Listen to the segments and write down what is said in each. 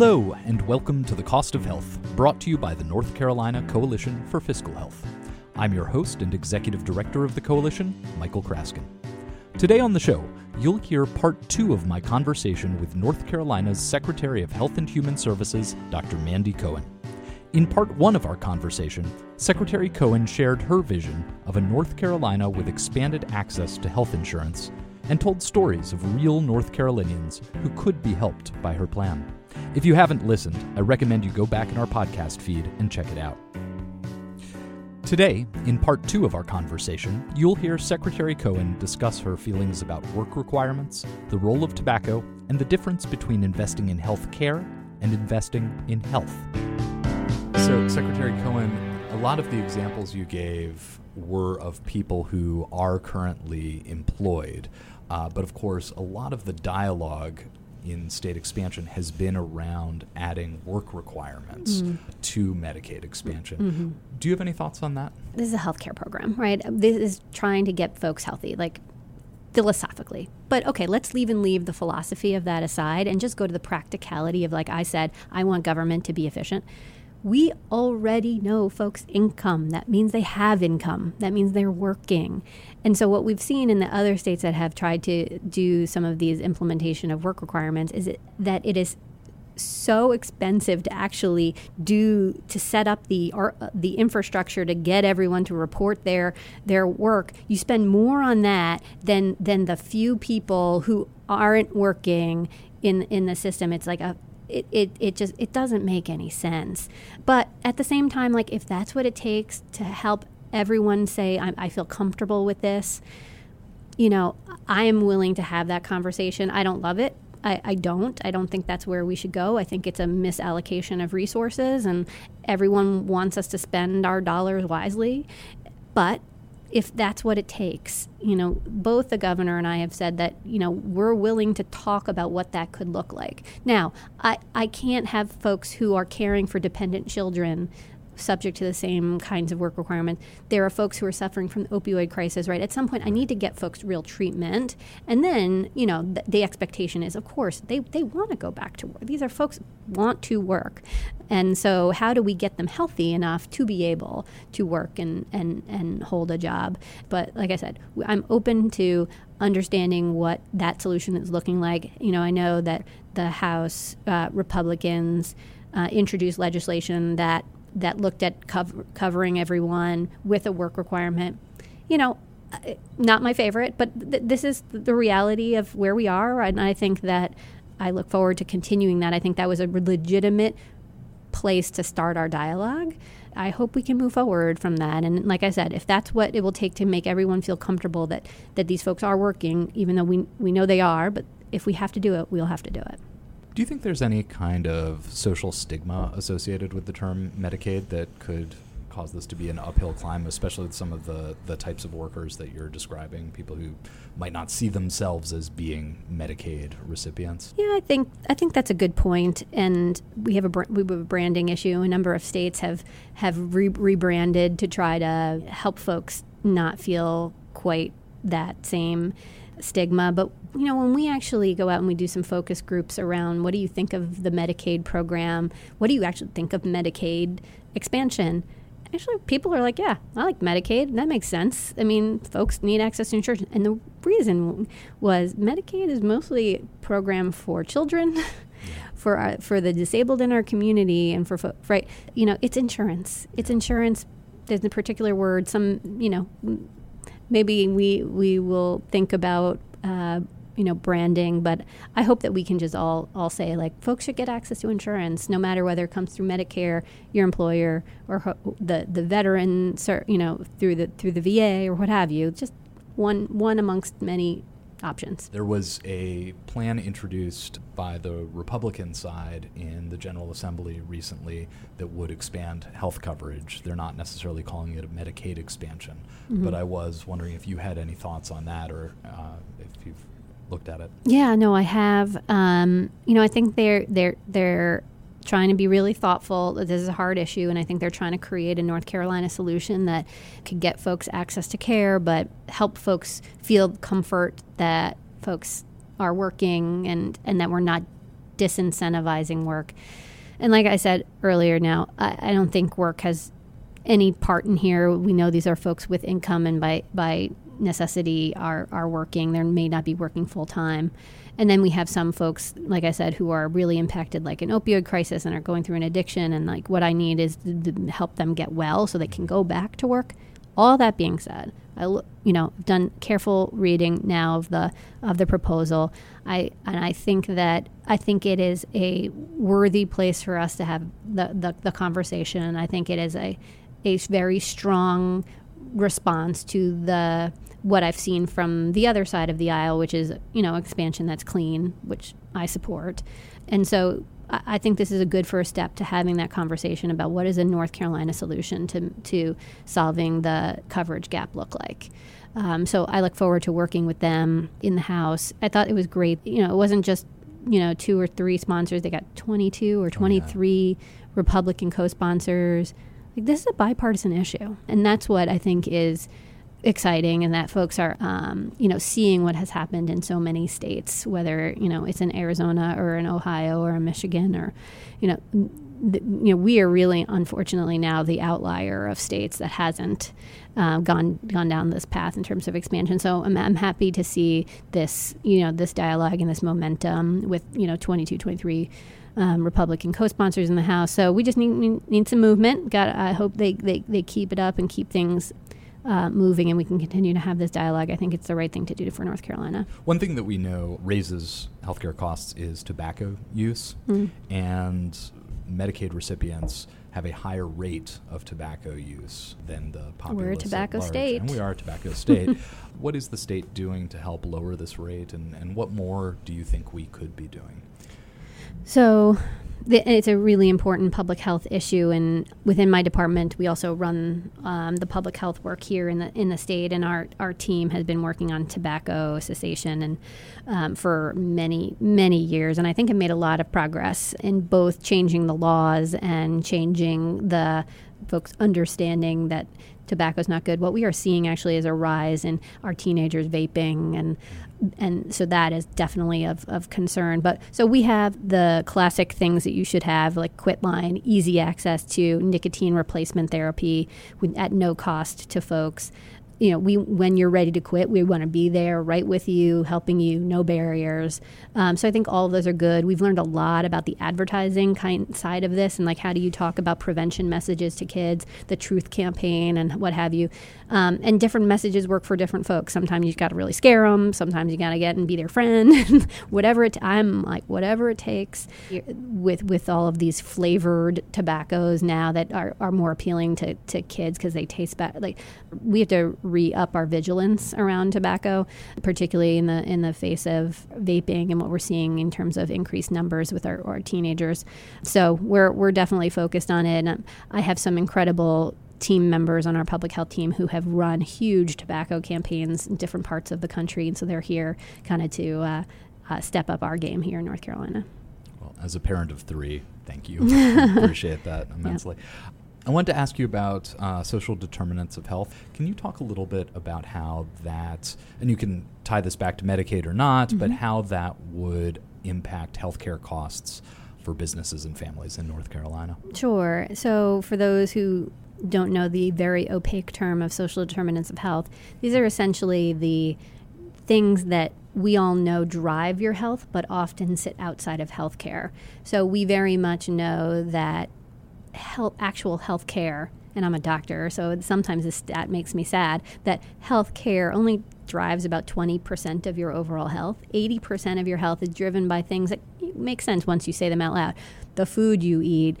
Hello, and welcome to The Cost of Health, brought to you by the North Carolina Coalition for Fiscal Health. I'm your host and executive director of the coalition, Michael Kraskin. Today on the show, you'll hear part two of my conversation with North Carolina's Secretary of Health and Human Services, Dr. Mandy Cohen. In part one of our conversation, Secretary Cohen shared her vision of a North Carolina with expanded access to health insurance and told stories of real North Carolinians who could be helped by her plan. If you haven't listened, I recommend you go back in our podcast feed and check it out. Today, in part two of our conversation, you'll hear Secretary Cohen discuss her feelings about work requirements, the role of tobacco, and the difference between investing in health care and investing in health. So, Secretary Cohen, a lot of the examples you gave were of people who are currently employed. Uh, but of course, a lot of the dialogue in state expansion has been around adding work requirements mm. to Medicaid expansion. Mm-hmm. Do you have any thoughts on that? This is a healthcare program, right? This is trying to get folks healthy, like philosophically. But okay, let's leave and leave the philosophy of that aside and just go to the practicality of, like I said, I want government to be efficient we already know folks' income. That means they have income. That means they're working. And so, what we've seen in the other states that have tried to do some of these implementation of work requirements is that it is so expensive to actually do to set up the or, the infrastructure to get everyone to report their their work. You spend more on that than than the few people who aren't working in in the system. It's like a it, it, it just it doesn't make any sense but at the same time like if that's what it takes to help everyone say I, I feel comfortable with this you know i am willing to have that conversation i don't love it I, I, don't. I don't think that's where we should go. I think it's a misallocation of resources, and everyone wants us to spend our dollars wisely. But if that's what it takes. You know, both the governor and I have said that, you know, we're willing to talk about what that could look like. Now, I, I can't have folks who are caring for dependent children subject to the same kinds of work requirements. There are folks who are suffering from the opioid crisis, right? At some point, I need to get folks real treatment. And then, you know, th- the expectation is, of course, they, they want to go back to work. These are folks want to work. And so, how do we get them healthy enough to be able to work and, and, and hold a job? But like I said, I'm open to understanding what that solution is looking like. You know, I know that the House uh, Republicans uh, introduced legislation that that looked at cover, covering everyone with a work requirement. You know, uh, not my favorite, but th- this is the reality of where we are, and I think that I look forward to continuing that. I think that was a legitimate place to start our dialogue. I hope we can move forward from that. And like I said, if that's what it will take to make everyone feel comfortable that, that these folks are working, even though we, we know they are, but if we have to do it, we'll have to do it. Do you think there's any kind of social stigma associated with the term Medicaid that could cause this to be an uphill climb, especially with some of the, the types of workers that you're describing, people who might not see themselves as being Medicaid recipients? Yeah, I think I think that's a good point. and we have a we have a branding issue. A number of states have have re- rebranded to try to help folks not feel quite that same stigma. But you know, when we actually go out and we do some focus groups around what do you think of the Medicaid program? What do you actually think of Medicaid expansion? Actually, people are like, yeah, I like Medicaid. That makes sense. I mean, folks need access to insurance. And the reason was Medicaid is mostly a program for children. for our, for the disabled in our community and for, right you know it's insurance it's insurance there's a particular word some you know maybe we we will think about uh, you know branding but i hope that we can just all all say like folks should get access to insurance no matter whether it comes through medicare your employer or ho- the the veteran you know through the through the va or what have you just one one amongst many options. There was a plan introduced by the Republican side in the General Assembly recently that would expand health coverage. They're not necessarily calling it a Medicaid expansion, mm-hmm. but I was wondering if you had any thoughts on that or uh, if you've looked at it. Yeah, no, I have. Um, you know, I think they're they're they're trying to be really thoughtful. This is a hard issue, and I think they're trying to create a North Carolina solution that could get folks access to care, but help folks feel comfort that folks are working and, and that we're not disincentivizing work. And like I said earlier, now I, I don't think work has any part in here. We know these are folks with income, and by by necessity are are working. They may not be working full time. And then we have some folks, like I said, who are really impacted, like an opioid crisis, and are going through an addiction. And like, what I need is to, to help them get well so they can go back to work. All that being said, I you know done careful reading now of the of the proposal. I and I think that I think it is a worthy place for us to have the the, the conversation. I think it is a a very strong response to the what I've seen from the other side of the aisle, which is you know expansion that's clean, which I support, and so I think this is a good first step to having that conversation about what is a North Carolina solution to to solving the coverage gap look like. Um, so I look forward to working with them in the House. I thought it was great. You know, it wasn't just you know two or three sponsors; they got twenty two or twenty three oh, yeah. Republican co-sponsors. Like this is a bipartisan issue, and that's what I think is exciting and that folks are um, you know seeing what has happened in so many states whether you know it's in Arizona or in Ohio or in Michigan or you know you know we are really unfortunately now the outlier of states that hasn't uh, gone gone down this path in terms of expansion so I'm, I'm happy to see this you know this dialogue and this momentum with you know 22 23 um, Republican co-sponsors in the House. So we just need need some movement. Got I hope they, they, they keep it up and keep things uh, moving and we can continue to have this dialogue. I think it's the right thing to do for North Carolina. One thing that we know raises healthcare costs is tobacco use, mm. and Medicaid recipients have a higher rate of tobacco use than the population. We're a tobacco state. And we are a tobacco state. what is the state doing to help lower this rate, and, and what more do you think we could be doing? So it's a really important public health issue, and within my department, we also run um, the public health work here in the in the state. And our our team has been working on tobacco cessation and um, for many many years, and I think have made a lot of progress in both changing the laws and changing the folks understanding that tobacco is not good. What we are seeing actually is a rise in our teenagers vaping and and so that is definitely of, of concern. But so we have the classic things that you should have, like quitline, easy access to nicotine replacement therapy with, at no cost to folks you know, we when you're ready to quit, we want to be there, right with you, helping you, no barriers. Um, so I think all of those are good. We've learned a lot about the advertising kind side of this, and like how do you talk about prevention messages to kids, the Truth campaign, and what have you. Um, and different messages work for different folks. Sometimes you've got to really scare them. Sometimes you got to get and be their friend. whatever it, I'm like whatever it takes. With with all of these flavored tobaccos now that are, are more appealing to, to kids because they taste better. Like we have to re up our vigilance around tobacco, particularly in the in the face of vaping and what we're seeing in terms of increased numbers with our, our teenagers. So we're we're definitely focused on it. And I have some incredible team members on our public health team who have run huge tobacco campaigns in different parts of the country, and so they're here kind of to uh, uh, step up our game here in North Carolina. Well, as a parent of three, thank you. appreciate that immensely. Yeah. I wanted to ask you about uh, social determinants of health. Can you talk a little bit about how that, and you can tie this back to Medicaid or not, mm-hmm. but how that would impact healthcare costs for businesses and families in North Carolina? Sure. So, for those who don't know the very opaque term of social determinants of health, these are essentially the things that we all know drive your health, but often sit outside of healthcare. So, we very much know that health, actual health care, and I'm a doctor, so sometimes this stat makes me sad that health care only drives about 20% of your overall health. 80% of your health is driven by things that make sense once you say them out loud. The food you eat,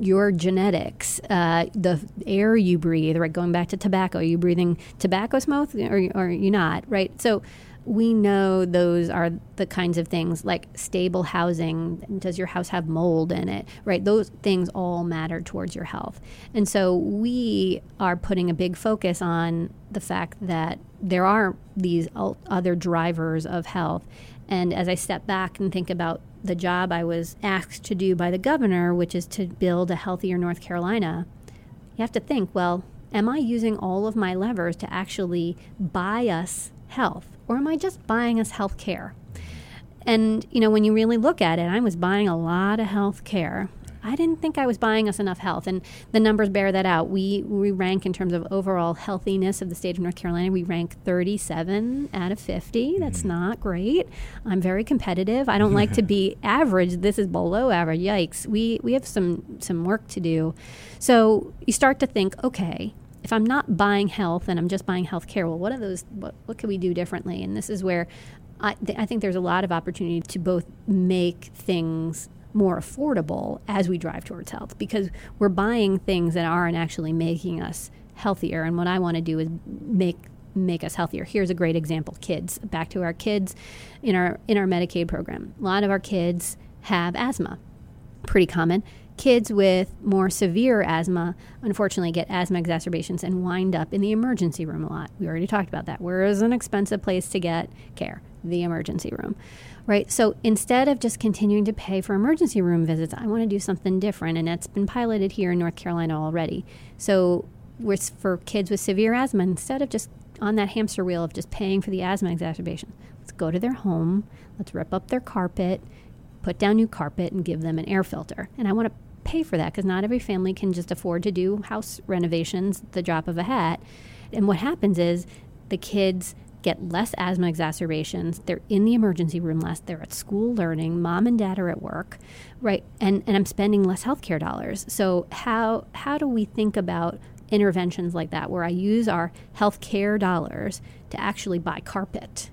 your genetics, uh, the air you breathe, right? Going back to tobacco, are you breathing tobacco smoke or, or are you not, right? So we know those are the kinds of things like stable housing. Does your house have mold in it? Right? Those things all matter towards your health. And so we are putting a big focus on the fact that there are these other drivers of health. And as I step back and think about the job I was asked to do by the governor, which is to build a healthier North Carolina, you have to think well, am I using all of my levers to actually buy us health? or am I just buying us health care? And, you know, when you really look at it, I was buying a lot of health care. I didn't think I was buying us enough health, and the numbers bear that out. We we rank in terms of overall healthiness of the state of North Carolina. We rank 37 out of 50. That's mm-hmm. not great. I'm very competitive. I don't like to be average. This is below average. Yikes. We we have some some work to do. So you start to think, okay, if I'm not buying health and I'm just buying health care, well, what are those? What, what can we do differently? And this is where I, th- I think there's a lot of opportunity to both make things more affordable as we drive towards health because we're buying things that aren't actually making us healthier. And what I want to do is make make us healthier. Here's a great example: kids. Back to our kids in our in our Medicaid program. A lot of our kids have asthma, pretty common. Kids with more severe asthma, unfortunately, get asthma exacerbations and wind up in the emergency room a lot. We already talked about that. Where is an expensive place to get care? The emergency room right? So instead of just continuing to pay for emergency room visits, I want to do something different, and that's been piloted here in North Carolina already. So for kids with severe asthma, instead of just on that hamster wheel of just paying for the asthma exacerbation, let's go to their home, let's rip up their carpet, put down new carpet, and give them an air filter. And I want to pay for that because not every family can just afford to do house renovations the drop of a hat. And what happens is the kids get less asthma exacerbations. They're in the emergency room less. They're at school learning. Mom and dad are at work, right? And and I'm spending less healthcare dollars. So how how do we think about interventions like that where I use our healthcare dollars to actually buy carpet,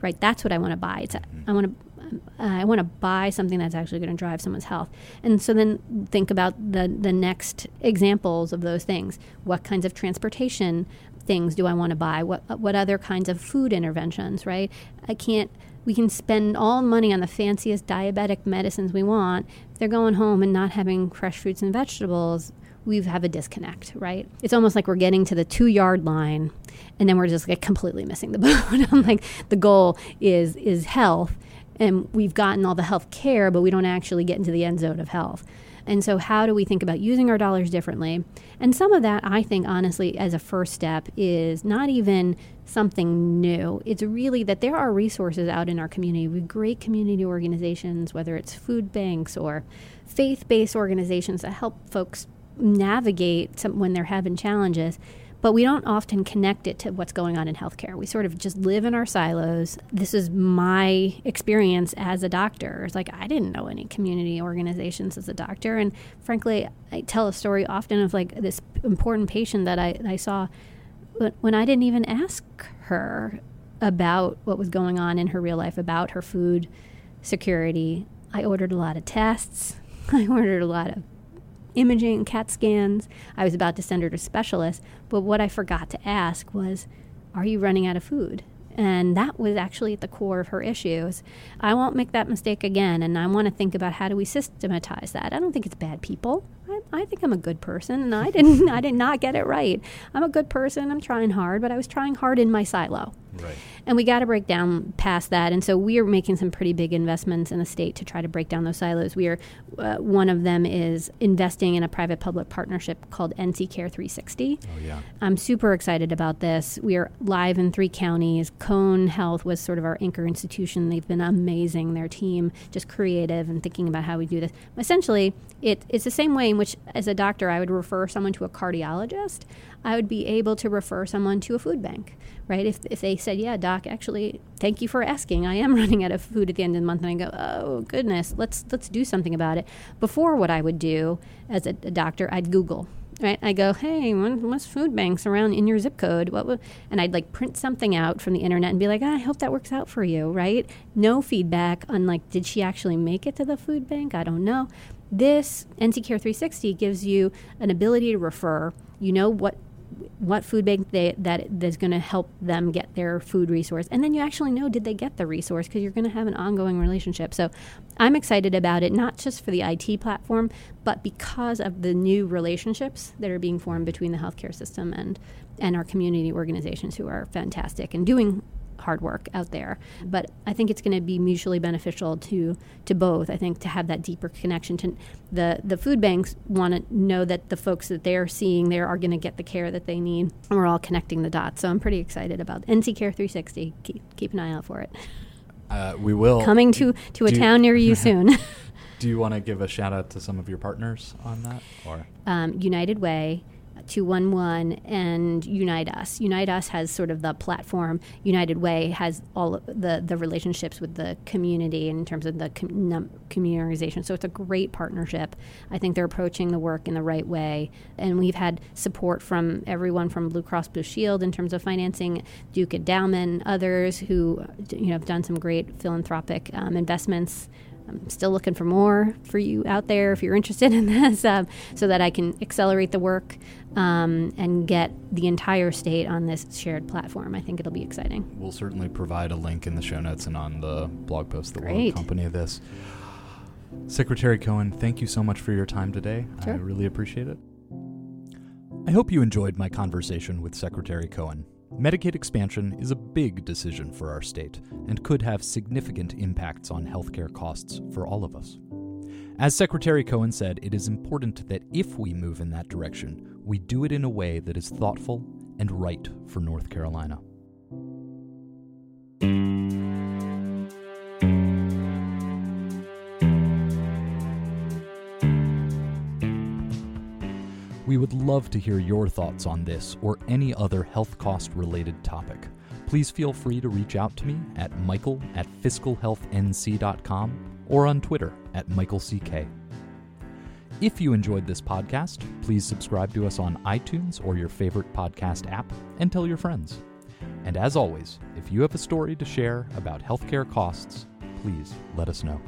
right? That's what I want to buy. It's. I want to uh, I want to buy something that's actually going to drive someone's health. And so then think about the the next examples of those things. What kinds of transportation things do I want to buy? What what other kinds of food interventions, right? I can't we can spend all money on the fanciest diabetic medicines we want. If they're going home and not having fresh fruits and vegetables, we have a disconnect, right? It's almost like we're getting to the two yard line and then we're just like completely missing the boat. I'm like, the goal is is health and we've gotten all the health care, but we don't actually get into the end zone of health. And so, how do we think about using our dollars differently? And some of that, I think, honestly, as a first step, is not even something new. It's really that there are resources out in our community with great community organizations, whether it's food banks or faith based organizations that help folks navigate some, when they're having challenges but we don't often connect it to what's going on in healthcare. We sort of just live in our silos. This is my experience as a doctor. It's like I didn't know any community organizations as a doctor, and frankly, I tell a story often of like this important patient that I, I saw when I didn't even ask her about what was going on in her real life, about her food security. I ordered a lot of tests. I ordered a lot of imaging, CAT scans. I was about to send her to specialists, but what I forgot to ask was, Are you running out of food? And that was actually at the core of her issues. I won't make that mistake again, and I want to think about how do we systematize that. I don't think it's bad people. I, I think I'm a good person, and I didn't. I did not get it right. I'm a good person. I'm trying hard, but I was trying hard in my silo. Right. And we got to break down past that. And so we are making some pretty big investments in the state to try to break down those silos. We are uh, one of them is investing in a private public partnership called NC Care 360. Oh yeah. I'm super excited about this. We are live in three counties. Cone Health was sort of our anchor institution. They've been amazing. Their team just creative and thinking about how we do this. Essentially, it, it's the same way in which, as a doctor, I would refer someone to a cardiologist. I would be able to refer someone to a food bank, right? If, if they said, yeah, doc, actually, thank you for asking. I am running out of food at the end of the month. And I go, oh, goodness, let's, let's do something about it. Before, what I would do as a, a doctor, I'd Google, right? I go, hey, what's food banks around in your zip code? What would, and I'd like print something out from the internet and be like, ah, I hope that works out for you, right? No feedback on like, did she actually make it to the food bank? I don't know. This NC Care 360 gives you an ability to refer. You know what what food bank they, that is going to help them get their food resource. And then you actually know did they get the resource? Because you're going to have an ongoing relationship. So i'm excited about it not just for the it platform but because of the new relationships that are being formed between the healthcare system and and our community organizations who are fantastic and doing hard work out there. But I think it's going to be mutually beneficial to to both. I think to have that deeper connection to the the food banks want to know that the folks that they're seeing there are going to get the care that they need, and we're all connecting the dots. So I'm pretty excited about NC Care 360. Keep keep an eye out for it. Uh, we will. Coming to, to a Do- town near you soon. Do you want to give a shout out to some of your partners on that? Or um, United Way, 211, and Unite Us. Unite Us has sort of the platform. United Way has all the, the relationships with the community in terms of the com- communitarization. So it's a great partnership. I think they're approaching the work in the right way. And we've had support from everyone from Blue Cross Blue Shield in terms of financing, Duke Endowment, others who you know, have done some great philanthropic um, investments. I'm still looking for more for you out there if you're interested in this, um, so that I can accelerate the work um, and get the entire state on this shared platform. I think it'll be exciting. we'll certainly provide a link in the show notes and on the blog post that will Great. accompany this. Secretary Cohen, thank you so much for your time today. I really appreciate it. I hope you enjoyed my conversation with Secretary Cohen. Medicaid expansion is a big decision for our state and could have significant impacts on healthcare costs for all of us. As Secretary Cohen said, it is important that if we move in that direction, we do it in a way that is thoughtful and right for North Carolina. We would love to hear your thoughts on this or any other health cost related topic. Please feel free to reach out to me at michael at fiscalhealthnc.com or on Twitter at michaelck. If you enjoyed this podcast, please subscribe to us on iTunes or your favorite podcast app and tell your friends. And as always, if you have a story to share about healthcare costs, please let us know.